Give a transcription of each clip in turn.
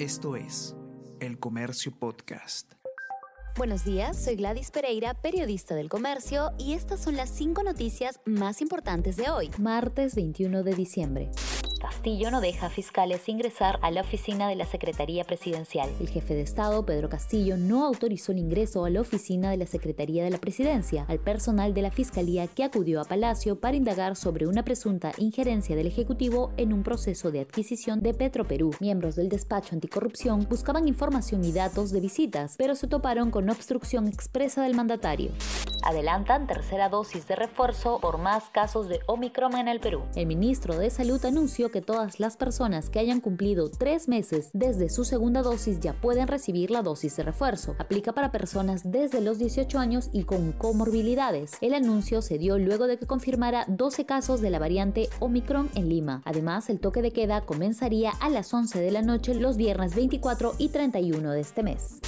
Esto es El Comercio Podcast. Buenos días, soy Gladys Pereira, periodista del comercio, y estas son las cinco noticias más importantes de hoy, martes 21 de diciembre. Castillo no deja a fiscales ingresar a la oficina de la Secretaría Presidencial. El jefe de Estado, Pedro Castillo, no autorizó el ingreso a la oficina de la Secretaría de la Presidencia al personal de la Fiscalía que acudió a Palacio para indagar sobre una presunta injerencia del Ejecutivo en un proceso de adquisición de Petroperú. Miembros del despacho anticorrupción buscaban información y datos de visitas, pero se toparon con obstrucción expresa del mandatario. Adelantan tercera dosis de refuerzo por más casos de Omicron en el Perú. El ministro de Salud anunció que todas las personas que hayan cumplido tres meses desde su segunda dosis ya pueden recibir la dosis de refuerzo. Aplica para personas desde los 18 años y con comorbilidades. El anuncio se dio luego de que confirmara 12 casos de la variante Omicron en Lima. Además, el toque de queda comenzaría a las 11 de la noche los viernes 24 y 31 de este mes.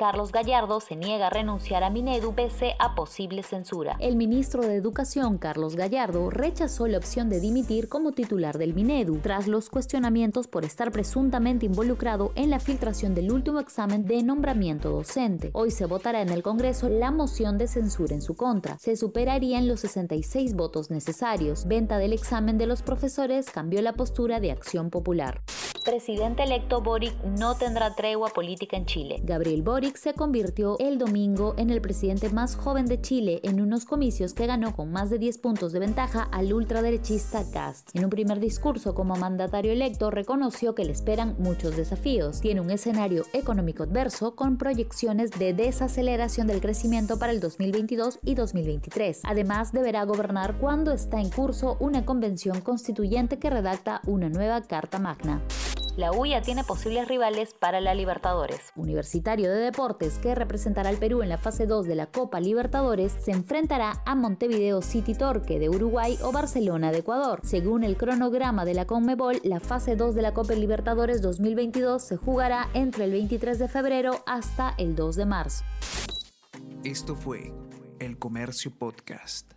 Carlos Gallardo se niega a renunciar a Minedu pese a posible censura. El ministro de Educación, Carlos Gallardo, rechazó la opción de dimitir como titular del Minedu tras los cuestionamientos por estar presuntamente involucrado en la filtración del último examen de nombramiento docente. Hoy se votará en el Congreso la moción de censura en su contra. Se superarían los 66 votos necesarios. Venta del examen de los profesores cambió la postura de Acción Popular presidente electo Boric no tendrá tregua política en Chile. Gabriel Boric se convirtió el domingo en el presidente más joven de Chile en unos comicios que ganó con más de 10 puntos de ventaja al ultraderechista Cast. En un primer discurso como mandatario electo reconoció que le esperan muchos desafíos. Tiene un escenario económico adverso con proyecciones de desaceleración del crecimiento para el 2022 y 2023. Además, deberá gobernar cuando está en curso una convención constituyente que redacta una nueva Carta Magna. La UIA tiene posibles rivales para la Libertadores. Universitario de Deportes, que representará al Perú en la fase 2 de la Copa Libertadores, se enfrentará a Montevideo City Torque de Uruguay o Barcelona de Ecuador. Según el cronograma de la Conmebol, la fase 2 de la Copa Libertadores 2022 se jugará entre el 23 de febrero hasta el 2 de marzo. Esto fue El Comercio Podcast.